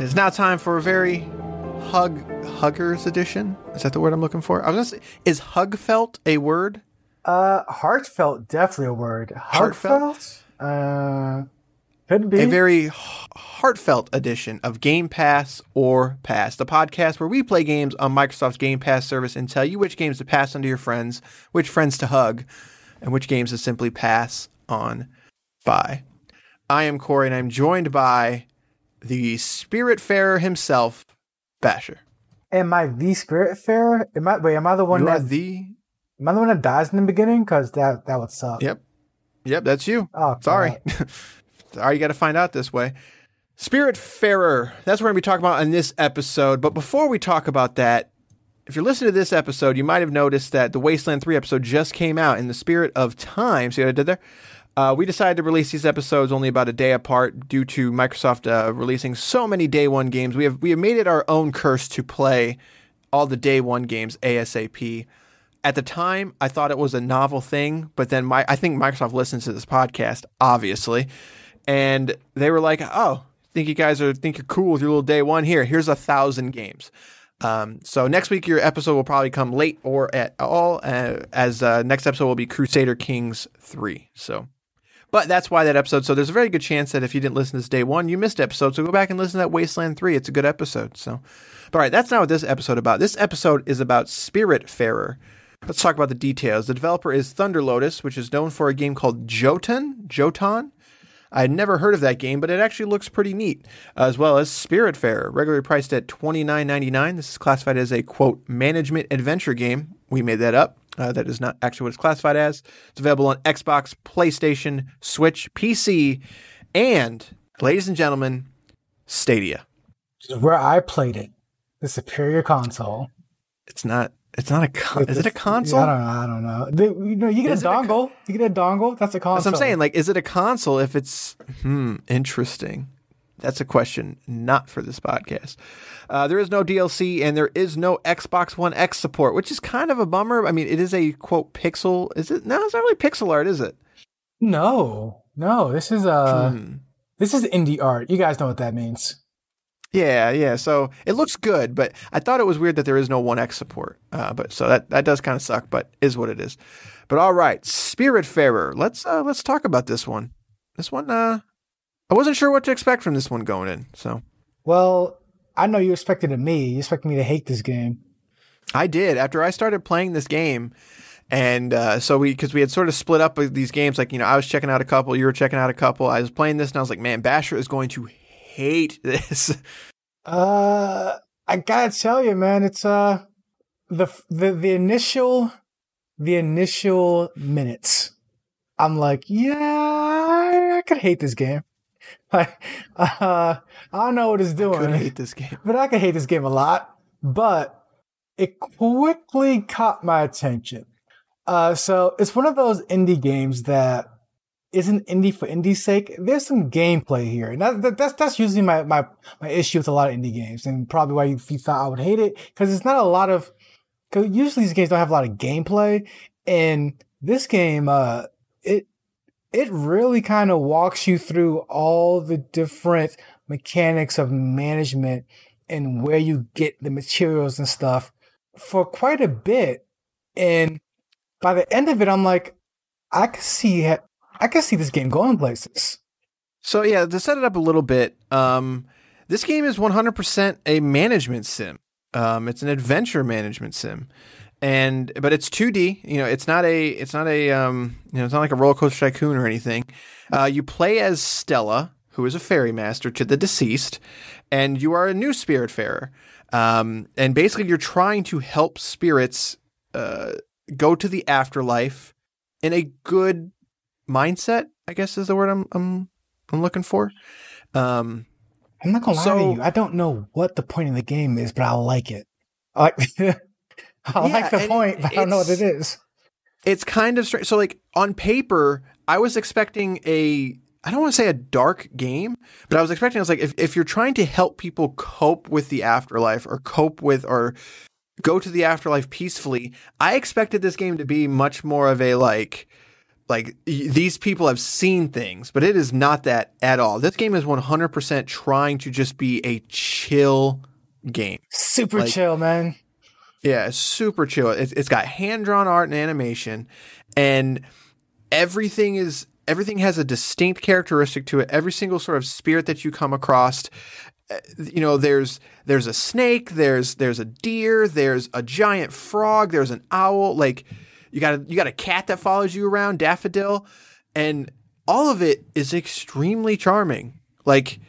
It's now time for a very hug huggers edition. Is that the word I'm looking for? I was gonna say, is hugfelt a word? Uh, heartfelt, definitely a word. Heartfelt? Heartfelt? Uh, could be. A very h- heartfelt edition of Game Pass or Pass, the podcast where we play games on Microsoft's Game Pass service and tell you which games to pass on to your friends, which friends to hug, and which games to simply pass on by. I am Corey, and I'm joined by the Spiritfarer himself, Basher. Am I the Spiritfarer? Am I? Wait, am I the one You are that? the am I the one that dies in the beginning? Because that that would suck. Yep. Yep, that's you. Oh, Sorry. Sorry, you got to find out this way. Spiritfarer. That's what we're going to be talking about in this episode. But before we talk about that, if you're listening to this episode, you might have noticed that the Wasteland 3 episode just came out in the spirit of time. See what I did there? Uh, we decided to release these episodes only about a day apart due to Microsoft uh, releasing so many day one games. We have we have made it our own curse to play all the day one games ASAP. At the time, I thought it was a novel thing, but then my I think Microsoft listens to this podcast, obviously, and they were like, "Oh, think you guys are think you're cool with your little day one? Here, here's a thousand games." Um, so next week your episode will probably come late or at all, uh, as uh, next episode will be Crusader Kings three. So. But that's why that episode. So there's a very good chance that if you didn't listen to this day one, you missed episode. So go back and listen to that Wasteland 3. It's a good episode. So, but all right, that's not what this episode about. This episode is about Spiritfarer. Let's talk about the details. The developer is Thunder Lotus, which is known for a game called Jotun. Jotun. I had never heard of that game, but it actually looks pretty neat, as well as Spiritfarer, regularly priced at $29.99. This is classified as a quote management adventure game. We made that up. Uh, that is not actually what it's classified as. It's available on Xbox, PlayStation, Switch, PC, and, ladies and gentlemen, Stadia. Is where I played it. The superior console. It's not. It's not a. Con- is it a console? I don't know. I don't know. The- you know, you get Is a it a dongle. you get a dongle. That's a console. That's what I'm saying. Like, is it a console? If it's hmm, interesting. That's a question not for this podcast. Uh, there is no DLC and there is no Xbox One X support, which is kind of a bummer. I mean, it is a quote pixel. Is it? No, it's not really pixel art, is it? No, no. This is uh, Hmm. this is indie art. You guys know what that means. Yeah, yeah. So it looks good, but I thought it was weird that there is no One X support. Uh, but so that that does kind of suck, but is what it is. But all right, Spiritfarer. Let's uh, let's talk about this one. This one, uh, I wasn't sure what to expect from this one going in. So Well, I know you expected of me. You expected me to hate this game. I did after I started playing this game, and uh, so we because we had sort of split up these games. Like you know, I was checking out a couple, you were checking out a couple. I was playing this, and I was like, man, Basher is going to hate this. Uh, I gotta tell you, man, it's uh, the the the initial, the initial minutes. I'm like, yeah, I, I could hate this game. Like, uh, I don't know what it's doing. I hate this game. but I could hate this game a lot. But it quickly caught my attention. Uh, so it's one of those indie games that isn't indie for indie's sake. There's some gameplay here, and that, that, that's that's usually my, my my issue with a lot of indie games, and probably why you, you thought I would hate it because it's not a lot of. Because usually these games don't have a lot of gameplay, and this game, uh, it it really kind of walks you through all the different mechanics of management and where you get the materials and stuff for quite a bit. And by the end of it, I'm like, I can see. I can see this game going places. So yeah, to set it up a little bit, um, this game is 100% a management sim. Um, it's an adventure management sim, and but it's 2D. You know, it's not a it's not a um, you know it's not like a roller coaster tycoon or anything. Uh, you play as Stella, who is a ferry master to the deceased, and you are a new spiritfarer. Um, and basically, you're trying to help spirits uh, go to the afterlife in a good mindset. I guess is the word I'm I'm I'm looking for. Um, I'm not gonna lie to you. I don't know what the point of the game is, but I like it. I like, I Yeah, like the point, but I don't know what it is. it's kind of strange. So, like on paper, I was expecting a I don't want to say a dark game, but I was expecting I was like if if you're trying to help people cope with the afterlife or cope with or go to the afterlife peacefully, I expected this game to be much more of a like like these people have seen things, but it is not that at all. This game is 100% trying to just be a chill game. Super Like- chill, man. Yeah, it's super chill. It's, it's got hand drawn art and animation, and everything is everything has a distinct characteristic to it. Every single sort of spirit that you come across, uh, you know, there's there's a snake, there's there's a deer, there's a giant frog, there's an owl. Like you got a, you got a cat that follows you around, daffodil, and all of it is extremely charming. Like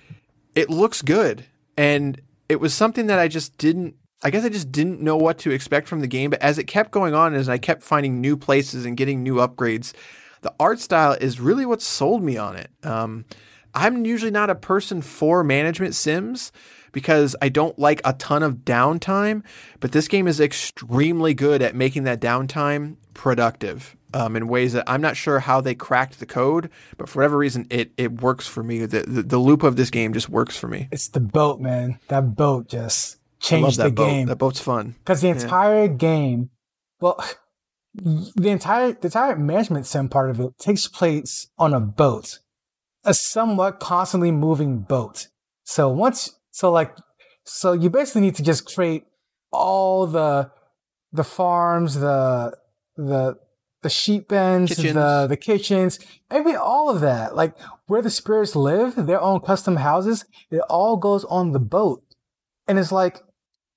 it looks good, and it was something that I just didn't. I guess I just didn't know what to expect from the game, but as it kept going on, as I kept finding new places and getting new upgrades, the art style is really what sold me on it. Um, I'm usually not a person for management sims because I don't like a ton of downtime, but this game is extremely good at making that downtime productive um, in ways that I'm not sure how they cracked the code, but for whatever reason, it it works for me. The, the, the loop of this game just works for me. It's the boat, man. That boat just changed the boat. game. That boat's fun. Because the entire game, well, the entire the entire management sim part of it takes place on a boat, a somewhat constantly moving boat. So once, so like, so you basically need to just create all the the farms, the the the sheep pens, Kitchens. the the kitchens, maybe all of that, like where the spirits live, their own custom houses. It all goes on the boat, and it's like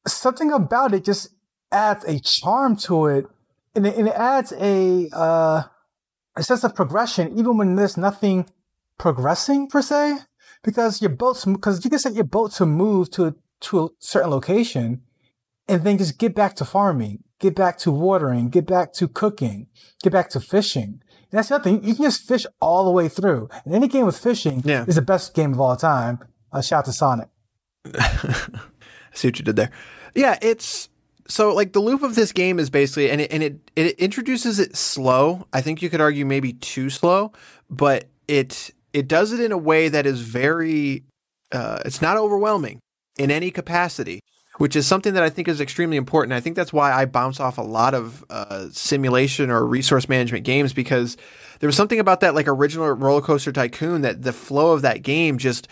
something about it just adds a charm to it and it, and it adds a uh a sense of progression even when there's nothing progressing per se because your boat's because you can set your boat to move to to a certain location and then just get back to farming get back to watering get back to cooking get back to fishing and that's the other thing you can just fish all the way through and any game with fishing Yeah. is the best game of all time uh, shout out to sonic I see what you did there. Yeah, it's so like the loop of this game is basically and it and it it introduces it slow. I think you could argue maybe too slow, but it it does it in a way that is very uh, it's not overwhelming in any capacity, which is something that I think is extremely important. I think that's why I bounce off a lot of uh, simulation or resource management games because there was something about that like original roller coaster tycoon that the flow of that game just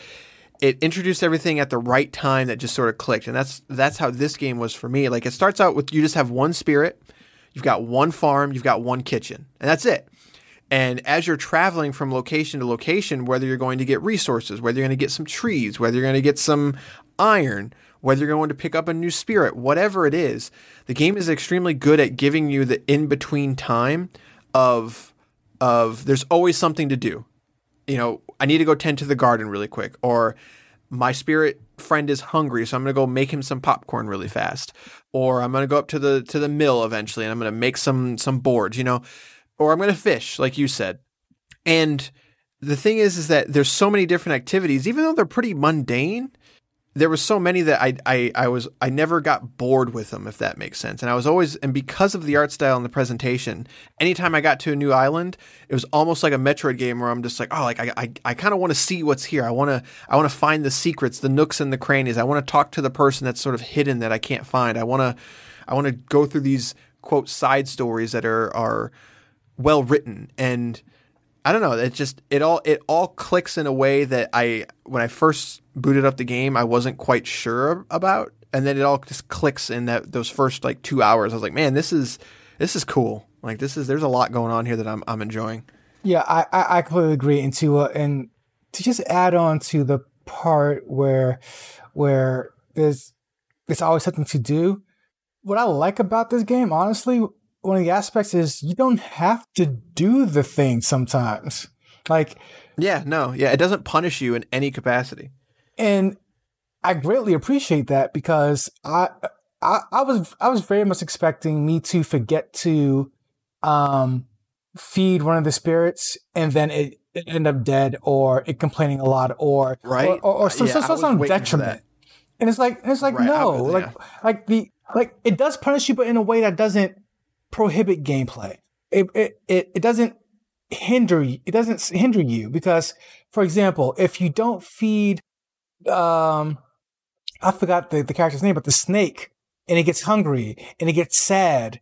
it introduced everything at the right time that just sort of clicked. And that's that's how this game was for me. Like it starts out with you just have one spirit you've got one farm you've got one kitchen and that's it. And as you're traveling from location to location whether you're going to get resources whether you're going to get some trees whether you're going to get some iron whether you're going to pick up a new spirit whatever it is the game is extremely good at giving you the in between time of of there's always something to do you know, I need to go tend to the garden really quick, or my spirit friend is hungry, so I'm gonna go make him some popcorn really fast, or I'm gonna go up to the to the mill eventually, and I'm gonna make some some boards, you know, or I'm gonna fish, like you said. And the thing is, is that there's so many different activities, even though they're pretty mundane. There was so many that I, I I was I never got bored with them, if that makes sense. And I was always and because of the art style and the presentation, anytime I got to a new island, it was almost like a Metroid game where I'm just like, oh, like I I, I kind of want to see what's here. I want to I want to find the secrets, the nooks and the crannies. I want to talk to the person that's sort of hidden that I can't find. I want to I want to go through these quote side stories that are are well written and I don't know. It just it all it all clicks in a way that I when I first booted up the game I wasn't quite sure about, and then it all just clicks in that those first like two hours. I was like, man, this is this is cool. Like this is there's a lot going on here that I'm I'm enjoying. Yeah, I I, I completely agree. And to uh, and to just add on to the part where where there's there's always something to do. What I like about this game, honestly, one of the aspects is you don't have to do the thing sometimes. Like, yeah, no, yeah, it doesn't punish you in any capacity. And I greatly appreciate that because I, I, I was, I was very much expecting me to forget to, um, feed one of the spirits and then it, it end up dead or it complaining a lot or, right. or, or, or some, yeah, some, some detriment. And it's like, it's like, right, no, was, like, yeah. like the, like it does punish you, but in a way that doesn't prohibit gameplay. It, it, it, it doesn't hinder you. It doesn't hinder you because, for example, if you don't feed, um, I forgot the, the character's name, but the snake and it gets hungry and it gets sad.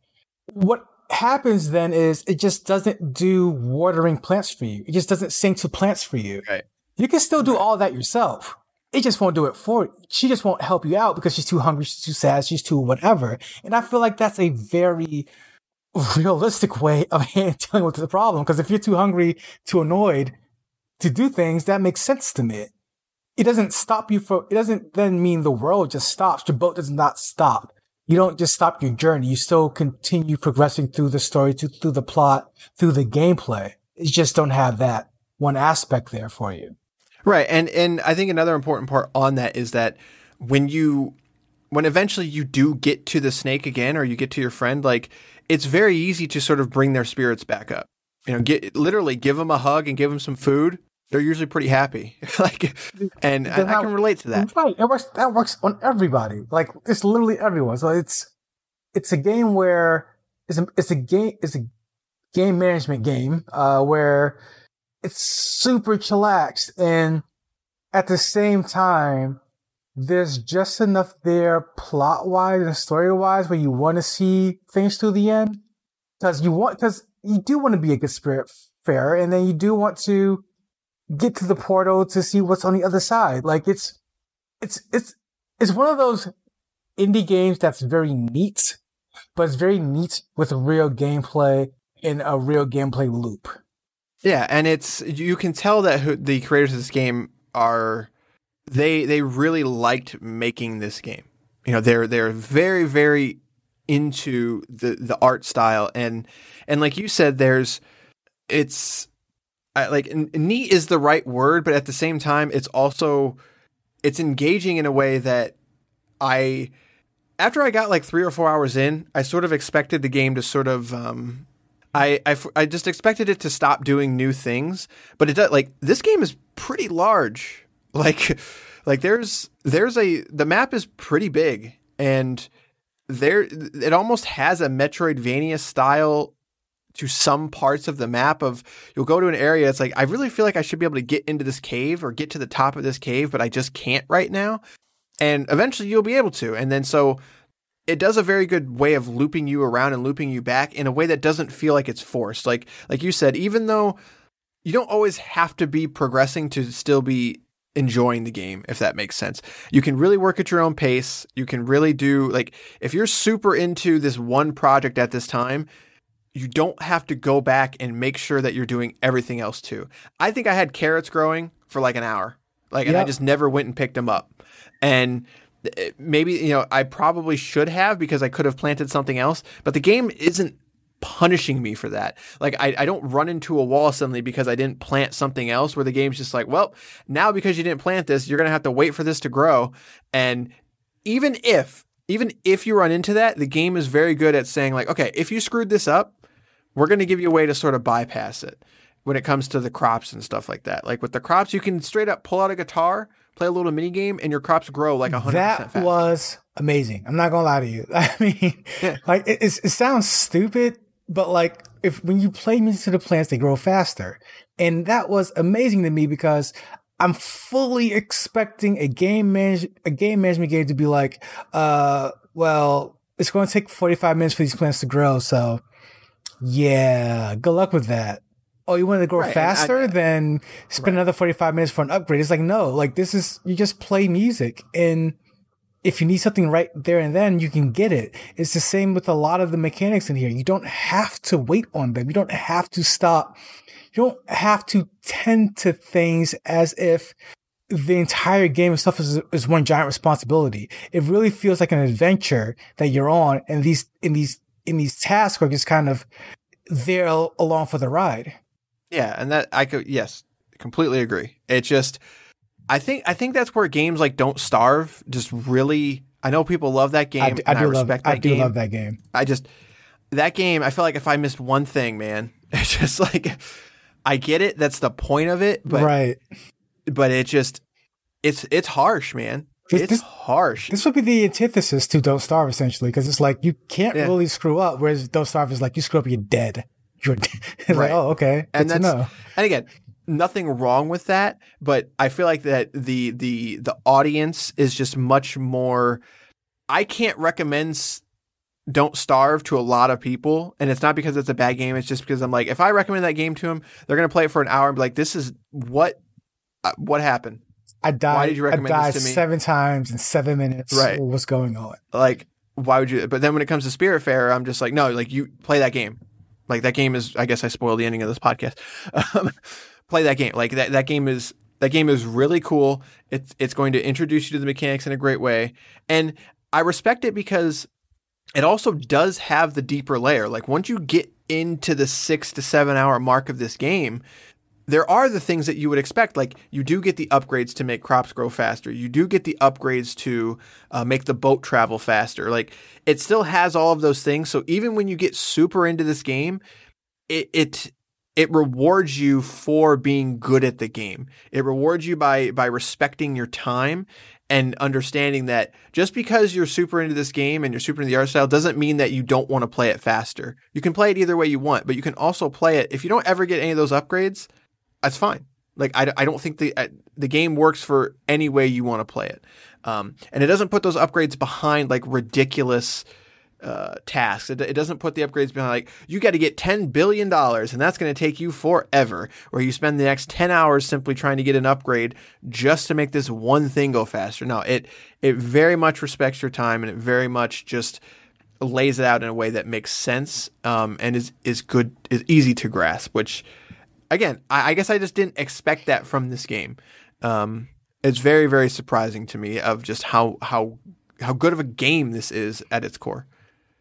What happens then is it just doesn't do watering plants for you. It just doesn't sing to plants for you. Right. You can still do all that yourself. It just won't do it for you. She just won't help you out because she's too hungry, she's too sad, she's too whatever. And I feel like that's a very realistic way of dealing with the problem. Because if you're too hungry, too annoyed to do things, that makes sense to me. It doesn't stop you for, it doesn't then mean the world just stops. Your boat does not stop. You don't just stop your journey. You still continue progressing through the story, through the plot, through the gameplay. You just don't have that one aspect there for you. Right. And, and I think another important part on that is that when you, when eventually you do get to the snake again, or you get to your friend, like it's very easy to sort of bring their spirits back up. You know, get literally give them a hug and give them some food. They're usually pretty happy. like, and I, I, can relate to that. Right, it works. That works on everybody. Like, it's literally everyone. So it's it's a game where it's a it's a game it's a game management game uh, where it's super chillaxed and at the same time there's just enough there plot wise and story wise where you want to see things to the end. Because you want because you do want to be a good spirit fair and then you do want to get to the portal to see what's on the other side. Like it's it's it's it's one of those indie games that's very neat but it's very neat with real gameplay in a real gameplay loop. Yeah and it's you can tell that the creators of this game are they they really liked making this game. You know, they're they're very very into the the art style. And and like you said, there's it's like neat is the right word, but at the same time, it's also it's engaging in a way that I after I got like three or four hours in, I sort of expected the game to sort of um, I, I, I just expected it to stop doing new things, but it does like this game is pretty large like like there's there's a the map is pretty big and there it almost has a Metroidvania style to some parts of the map of you'll go to an area it's like I really feel like I should be able to get into this cave or get to the top of this cave but I just can't right now. And eventually you'll be able to. And then so it does a very good way of looping you around and looping you back in a way that doesn't feel like it's forced. Like like you said even though you don't always have to be progressing to still be enjoying the game, if that makes sense. You can really work at your own pace. You can really do, like, if you're super into this one project at this time, you don't have to go back and make sure that you're doing everything else too. I think I had carrots growing for like an hour. Like, and I just never went and picked them up. And eh, maybe, you know, I probably should have because I could have planted something else, but the game isn't punishing me for that. Like I, I don't run into a wall suddenly because I didn't plant something else where the game's just like, well, now because you didn't plant this, you're gonna have to wait for this to grow. And even if even if you run into that, the game is very good at saying like, okay, if you screwed this up, we're gonna give you a way to sort of bypass it when it comes to the crops and stuff like that. Like with the crops, you can straight up pull out a guitar, play a little mini game, and your crops grow like a hundred. That was amazing. I'm not gonna lie to you. I mean, yeah. like it, it sounds stupid, but like if when you play music to the plants, they grow faster. And that was amazing to me because I'm fully expecting a game manage a game management game to be like, uh, well, it's going to take 45 minutes for these plants to grow. So yeah, good luck with that. oh, you want to grow Right, faster? I- then spend another 45 minutes for an upgrade. It's like, no, like this is, you just play music. And if you need something right there and then, you can get it. It's the same with a lot of the mechanics in here. You don't have to wait on them. You don't have to stop. You don't have to tend to things as if the entire game itself is, is one giant responsibility. It really feels like an adventure that you're on, and these in these in these tasks are just kind of there along for the ride. Yeah, and that I could yes, completely agree. It just I think I think that's where games like Don't Starve just really I know people love that game I do, I I love respect that game. I do game. love that game. I just that game, I feel like if I missed one thing, man, it's just like I get it, that's the point of it, but right. but it just it's it's harsh, man. This- It's this- harsh. This would be the antithesis to Don't Starve, essentially, because it's like you can't Yeah. really screw up. Whereas Don't Starve is like you screw up, you're dead. You're dead. Right. like, oh, okay, good and that's and again nothing wrong with that but i feel like that the the the audience is just much more i can't recommend s- don't starve to a lot of people and it's not because it's a bad game it's just because i'm like if i recommend that game to them they're going to play it for an hour and be like this is what uh, what happened I died. Why did you recommend I this to me? seven times in seven minutes. Right. What's going on? like why would you but then when it comes to Spiritfarer i'm just like no like you play that game like that game is i guess i spoiled the ending of this podcast um, play that game like that, that game is that game is really cool it's it's going to introduce you to the mechanics in a great way and i respect it because it also does have the deeper layer like once you get into the six to seven hour mark of this game there are the things that you would expect. Like you do get the upgrades to make crops grow faster. You do get the upgrades to uh, make the boat travel faster. Like it still has all of those things. So even when you get super into this game, it it it rewards you for being good at the game. It rewards you by by respecting your time and understanding that just because you're super into this game and you're super into the art style doesn't mean that you don't want to play it faster. You can play it either way you want, but you can also play it if you don't ever get any of those upgrades that's fine. Like I, I don't think the uh, the game works for any way you want to play it, um, and it doesn't put those upgrades behind like ridiculous uh, tasks. It, it doesn't put the upgrades behind like you got to get ten billion dollars, and that's going to take you forever. Where you spend the next ten hours simply trying to get an upgrade just to make this one thing go faster. No, it it very much respects your time, and it very much just lays it out in a way that makes sense um, and is is good is easy to grasp. Which again, I, I guess I just didn't expect that from this game. Um, it's very very surprising to me of just how how how good of a game this is at its core.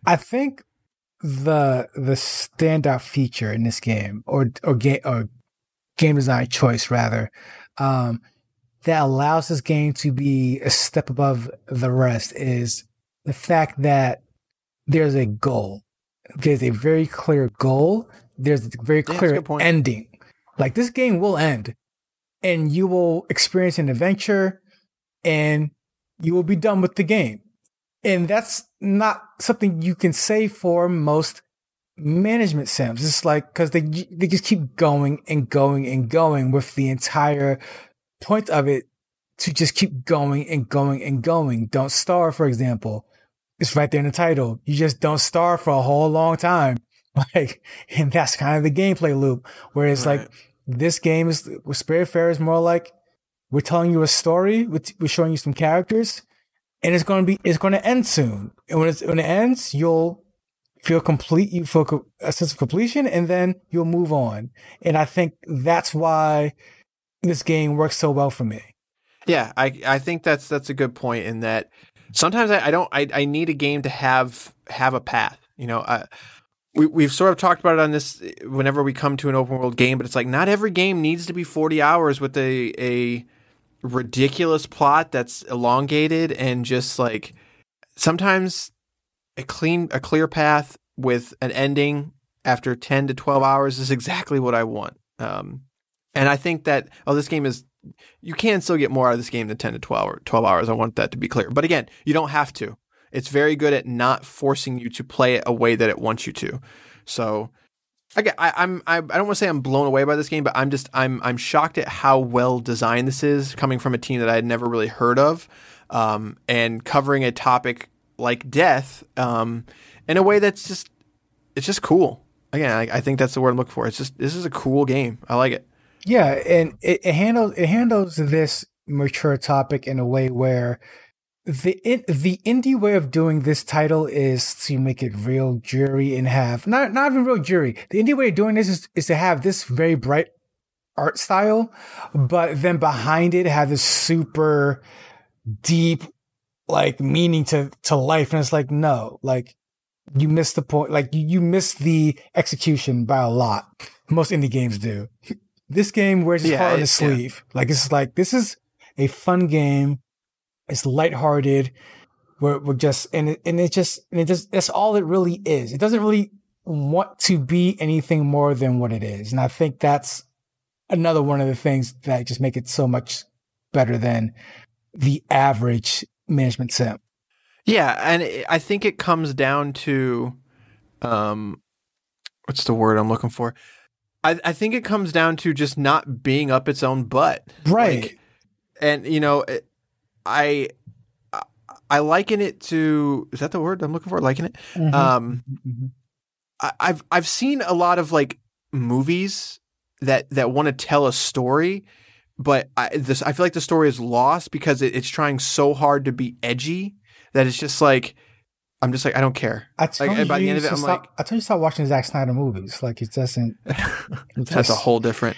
I think the the standout feature in this game, or or game or game design choice rather, um, that allows this game to be a step above the rest is the fact that there's a goal. There's a very clear goal. There's a very a clear good point. ending. Like this game will end, and you will experience an adventure, and you will be done with the game. And that's not something you can say for most management sims. It's like because they they just keep going and going and going with the entire point of it to just keep going and going and going. Don't starve, for example. It's right there in the title. You just don't starve for a whole long time. Like, and that's kind of the gameplay loop. Whereas Right. like this game is with Spiritfarer is more like we're telling you a story, we're, we're showing you some characters, and it's going to be it's going to end soon. And when it's when it ends, you'll feel complete. You feel a sense of completion, and then you'll move on. And I think that's why this game works so well for me. Yeah, I I think that's that's a good point in that sometimes I, I don't I, I need a game to have have a path. You know, I, we we've sort of talked about it on this whenever we come to an open world game, but it's like not every game needs to be forty hours with a a ridiculous plot that's elongated and just like sometimes a clean a clear path with an ending after 10 to 12 hours is exactly what I want. Um, and I think that oh this game is you can still get more out of this game than 10 to 12, or 12 hours. I want that to be clear. But again, you don't have to. It's very good at not forcing you to play it a way that it wants you to. So I, I'm I, I don't want to say I'm blown away by this game, but I'm just I'm I'm shocked at how well designed this is, coming from a team that I had never really heard of, um, and covering a topic like death um, in a way that's just it's just cool. again, I, I think that's the word I'm looking for. It's just this is a cool game. I like it. Yeah, and it, it handles it handles this mature topic in a way where the the indie way of doing this title is to make it real jury and have not not even real jury. The indie way of doing this is, is to have this very bright art style, but then behind it have this super deep like meaning to to life, and it's like no, like you missed the point. Like you, you missed the execution by a lot. Most indie games do. This game wears its Yeah, heart on it- its sleeve. Like it's like this is a fun game. It's lighthearted. We're, we're just and it, and it just and it just that's all it really is. It doesn't really want to be anything more than what it is. And I think that's another one of the things that just make it so much better than the average management sim. Yeah, and I think it comes down to, um, what's the word I'm looking for? I, I think it comes down to just not being up its own butt. Right. Like, and you know, it- I I- liken it to is that the word I'm looking for? Liken it. Mhm. Um, Mhm. I, I've I've seen a lot of like movies that that want to tell a story, but I this I feel like the story is lost because it, it's trying so hard to be edgy that it's just like I'm just like I don't care. I told Like, by the you end of it, I'm stop, like- I told you stop watching Zack Snyder movies. Like it doesn't. it That's a whole different.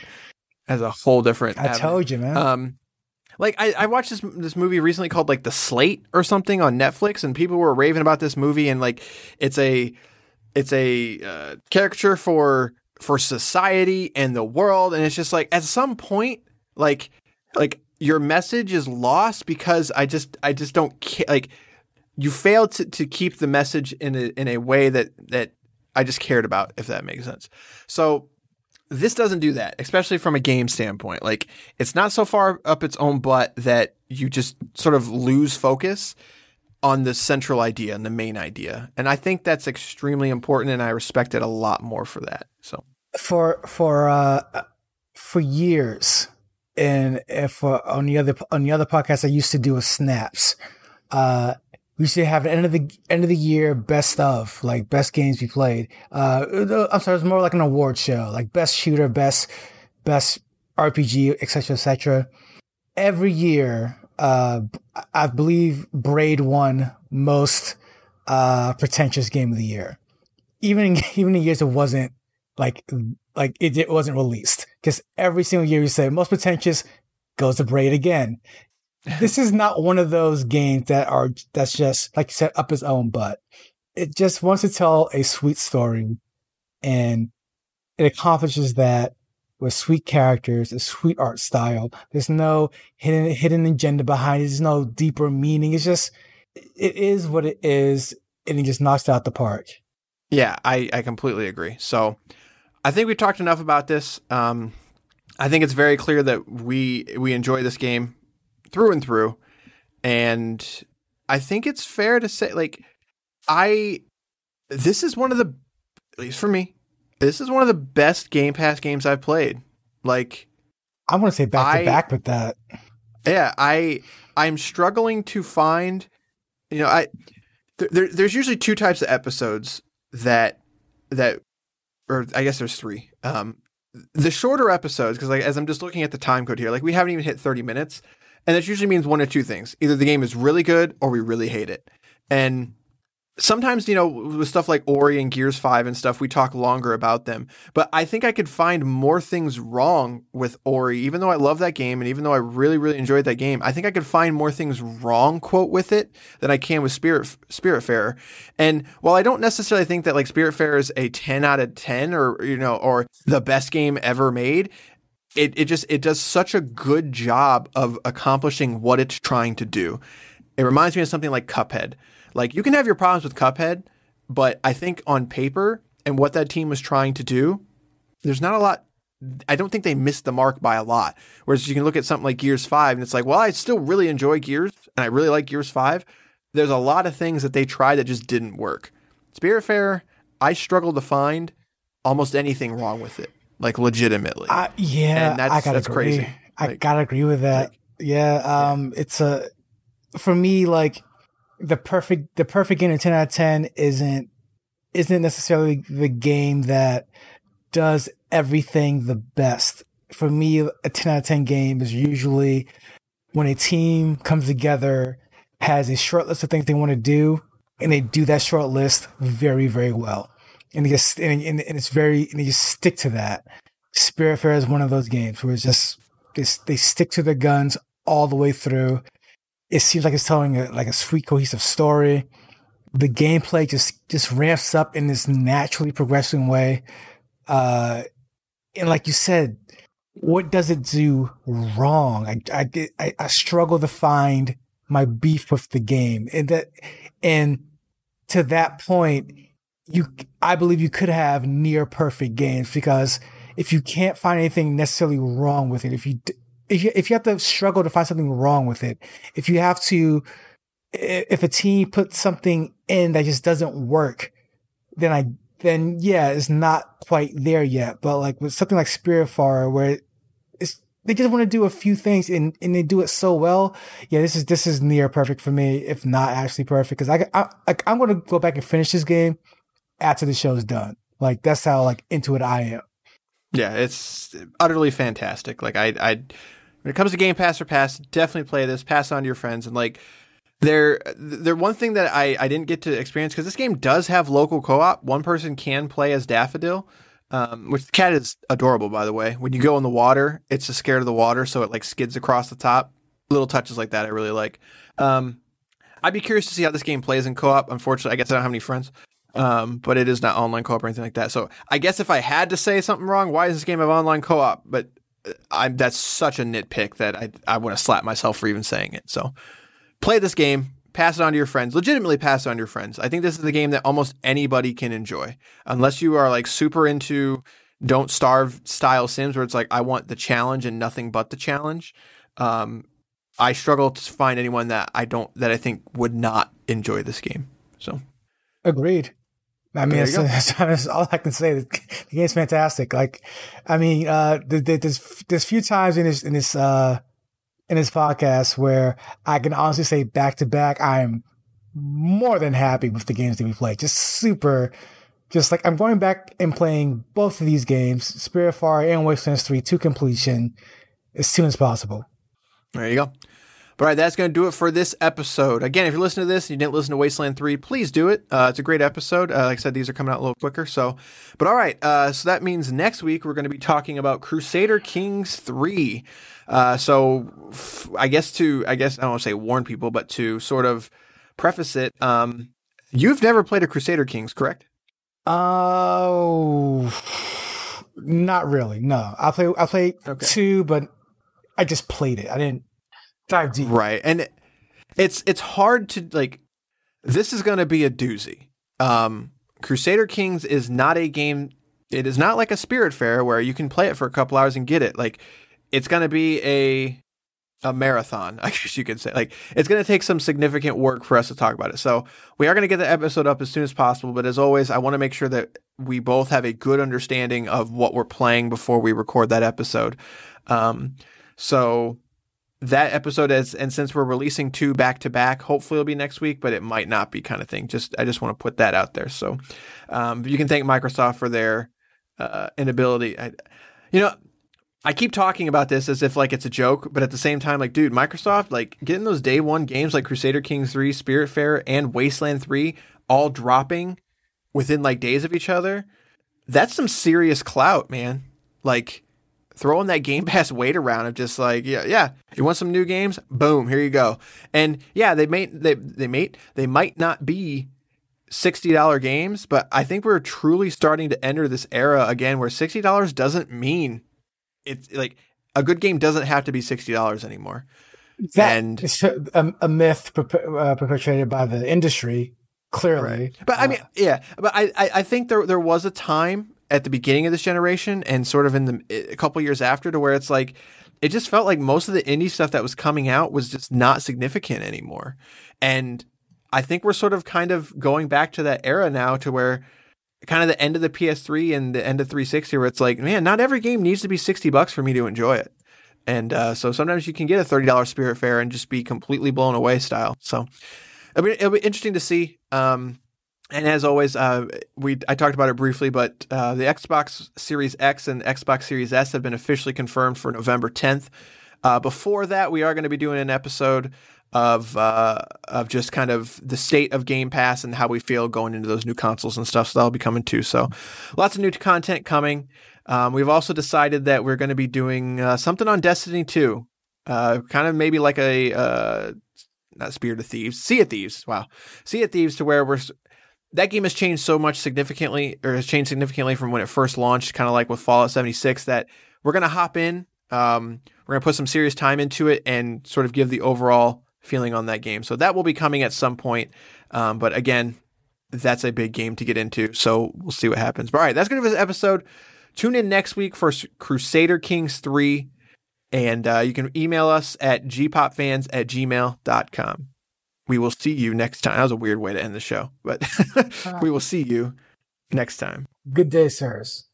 As a whole different. I avenue. told you, man. Um, like I, I watched this this movie recently called like The Slate or something on Netflix, and people were raving about this movie, and like it's a it's a uh, caricature for for society and the world, and it's just like at some point, like like your message is lost because I just I just don't care. Like you failed to, to keep the message in a in a way that that I just cared about, if that makes sense. So this doesn't do that, especially from a game standpoint. Like it's not so far up its own butt that you just sort of lose focus on the central idea and the main idea. And I think that's extremely important and I respect it a lot more for that. So for for uh for years and if uh, on the other on the other podcast I used to do a snaps uh we should have an end of the end of the year best of like best games we played. Uh I'm sorry it's more like an award show like best shooter best best RPG etc etc every year uh I believe Braid won most uh pretentious game of the year. Even in, even in years it wasn't like like it, it wasn't released. Because every single year we say most pretentious goes to braid again this is not one of those games that are that's just like you said up his own butt. It just wants to tell a sweet story and it accomplishes that with sweet characters a sweet art style. There's no hidden hidden agenda behind it. There's no deeper meaning. It's just it is what it is and it just knocks it out the park. Yeah, I, I completely agree. So I think we talked enough about this. Um, I think it's very clear that we we enjoy this game through and through, and I think it's fair to say like I this is one of the at least for me this is one of the best Game Pass games I've played. Like I'm gonna say back I- to back with that. yeah, I I'm struggling to find you know I there there's usually two types of episodes that that or I guess there's three. Um the shorter episodes because like as I'm just looking at the time code here, like we haven't even hit 30 minutes and that usually means one or two things. Either the game is really good or we really hate it. And sometimes you know with stuff like Ori and Gears 5 and stuff we talk longer about them but I think I could find more things wrong with Ori even though I love that game and even though I really really enjoyed that game I think I could find more things wrong quote with it than I can with Spirit Spiritfarer and while I don't necessarily think that like Spiritfarer is a 10 out of 10 or you know or the best game ever made it it just it does such a good job of accomplishing what it's trying to do it reminds me of something like Cuphead. Like you can have your problems with Cuphead, but I think on paper and what that team was trying to do, there's not a lot. I don't think they missed the mark by a lot. Whereas you can look at something like Gears 5 and it's like, well, I still really enjoy Gears and I really like Gears 5. There's a lot of things that they tried that just didn't work. Spiritfarer, I struggle to find almost anything wrong with it, like legitimately. I, yeah, And that's- I gotta that's agree. crazy. I Like- gotta agree with that. like- yeah, um, it's a for me like the perfect the perfect game of ten out of ten isn't isn't necessarily the game that does everything the best. For me, a 10 out of 10 game is usually when a team comes together, has a short list of things they want to do, and they do that short list very, very well. And, they just, and, and, and it's very, and they just stick to that. Spiritfarer is one of those games where it's just, they, they stick to their guns all the way through. It seems like it's telling a, like a sweet, cohesive story. The gameplay just, just ramps up in this naturally progressing way. Uh, and like you said, what does it do wrong? I, I, I, I struggle to find my beef with the game and that, and to that point, you, I believe you could have near perfect games because if you can't find anything necessarily wrong with it, if you, if you, if you have to struggle to find something wrong with it, if you have to, if a team puts something in that just doesn't work, then I then yeah, it's not quite there yet. But like with something like Spiritfarer, where it's they just want to do a few things and, and they do it so well. Yeah, this is this is near perfect for me, if not actually perfect. Because I, I like I'm gonna go back and finish this game after the show's done. Like that's how like into it I am. Yeah, it's utterly fantastic. Like I, I when it comes to Game Pass or Pass, definitely play this. Pass on to your friends and like there, there. One thing that I, I didn't get to experience because this game does have local co-op. One person can play as Daffodil, um, which the cat is adorable, by the way. When you go in the water, it's just scared of the water, so it like skids across the top. Little touches like that, I really like. Um, I'd be curious to see how this game plays in co-op. Unfortunately, I guess I don't have any friends, um, but it is not online co-op or anything like that. So I guess if I had to say something wrong, why is this game have online co-op? But uh, I'm that's such a nitpick that I I want to slap myself for even saying it. So play this game, pass it on to your friends, legitimately pass it on to your friends. I think this is the game that almost anybody can enjoy, unless you are like super into don't starve style sims where it's like I want the challenge and nothing but the challenge. Um, I struggle to find anyone that I don't that I think would not enjoy this game. So, agreed. I mean, that's, that's, all I can say. The game's fantastic. Like, I mean, uh, there's there's few times in this in this uh in this podcast where I can honestly say back to back, I'm more than happy with the games that we play. Just super, just like I'm going back and playing both of these games, Spiritfarer and Wastelands 3 to completion as soon as possible. There you go. But all right, that's going to do it for this episode. Again, if you're listening to this and you didn't listen to Wasteland 3, please do it. Uh, it's a great episode. Uh, like I said, these are coming out a little quicker. So, but all right, uh, so that means next week we're going to be talking about Crusader Kings 3. Uh, so f- I guess to, I guess I don't want to say warn people, but to sort of preface it, um, you've never played a Crusader Kings, correct? Oh, not really. No, I play, I played okay. two, but I just played it. I didn't Right. And it's, it's hard to like, this is going to be a doozy. Um, Crusader Kings is not a game. It is not like a Spiritfarer where you can play it for a couple hours and get it. Like it's going to be a a marathon, I guess you could say. Like it's going to take some significant work for us to talk about it. So we are going to get the episode up as soon as possible. But as always, I want to make sure that we both have a good understanding of what we're playing before we record that episode. Um, so that episode is, and since we're releasing two back to back, hopefully it'll be next week, but it might not be kind of thing. Just I just want to put that out there. So um, you can thank Microsoft for their uh, inability. I, you know, I keep talking about this as if like it's a joke, but at the same time, like, dude, Microsoft, like getting those day one games like Crusader Kings 3, Spiritfarer, and Wasteland 3 all dropping within like days of each other, that's some serious clout, man. Like throwing that Game Pass weight around of just like, yeah, yeah, you want some new games? Boom, here you go. And yeah, they may they they may they might not be $60 games, but I think we're truly starting to enter this era again where $60 doesn't mean it's like a good game doesn't have to be sixty dollars anymore. That and is a, a myth uh, perpetrated by the industry, clearly. Right. But I mean, yeah. But I, I think there there was a time at the beginning of this generation and sort of in the a couple years after to where it's like it just felt like most of the indie stuff that was coming out was just not significant anymore. And I think we're sort of kind of going back to that era now to where kind of the end of the PS3 and the end of 360 where it's like, man, not every game needs to be 60 bucks for me to enjoy it. And uh, so sometimes you can get a $30 Spiritfarer and just be completely blown away style. So it'll be, it'll be interesting to see. Um, And as always, uh, we I talked about it briefly, but uh, the Xbox Series X and Xbox Series S have been officially confirmed for November 10th. Uh, before that, we are going to be doing an episode of uh, of just kind of the state of Game Pass and how we feel going into those new consoles and stuff. So that'll be coming too. So lots of new content coming. Um, we've also decided that we're going to be doing uh, something on Destiny 2, uh, kind of maybe like a not Spirit of Thieves, Sea of Thieves. Wow, Sea of Thieves, to where we're that game has changed so much significantly, or has changed significantly from when it first launched, kind of like with Fallout 76, that we're going to hop in. Um, we're going to put some serious time into it and sort of give the overall feeling on that game. So that will be coming at some point. Um, but again, that's a big game to get into. So we'll see what happens. But all right, that's going to be this episode. Tune in next week for Crusader Kings 3. And uh, you can email us at gpopfans at gmail.com. We will see you next time. That was a weird way to end the show, but we uh-huh. will see you next time. Good day, sirs.